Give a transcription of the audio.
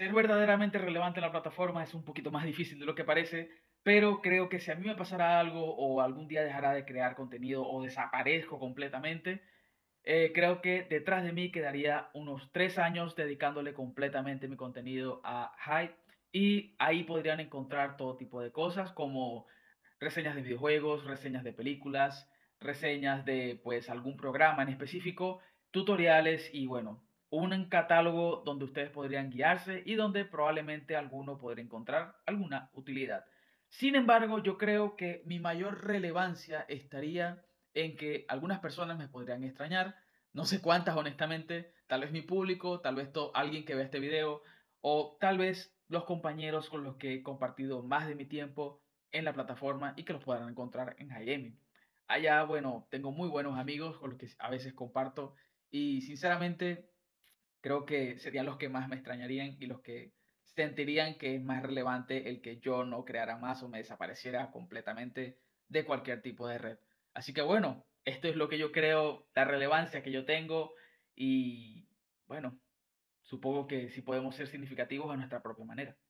ser verdaderamente relevante en la plataforma es un poquito más difícil de lo que parece, pero creo que si a mí me pasara algo o algún día dejara de crear contenido o desaparezco completamente, eh, creo que detrás de mí quedaría unos tres años dedicándole completamente mi contenido a Hype y ahí podrían encontrar todo tipo de cosas como reseñas de videojuegos, reseñas de películas, reseñas de pues algún programa en específico, tutoriales y bueno, un catálogo donde ustedes podrían guiarse y donde probablemente alguno podría encontrar alguna utilidad. Sin embargo, yo creo que mi mayor relevancia estaría en que algunas personas me podrían extrañar, no sé cuántas honestamente, tal vez mi público, tal vez alguien que ve este video o tal vez los compañeros con los que he compartido más de mi tiempo en la plataforma y que los puedan encontrar en Highgaming. Allá, bueno, tengo muy buenos amigos con los que a veces comparto y sinceramente creo que serían los que más me extrañarían y los que sentirían que es más relevante el que yo no creara más o me desapareciera completamente de cualquier tipo de red. Así que bueno, esto es lo que yo creo, la relevancia que yo tengo y bueno, supongo que sí podemos ser significativos a nuestra propia manera.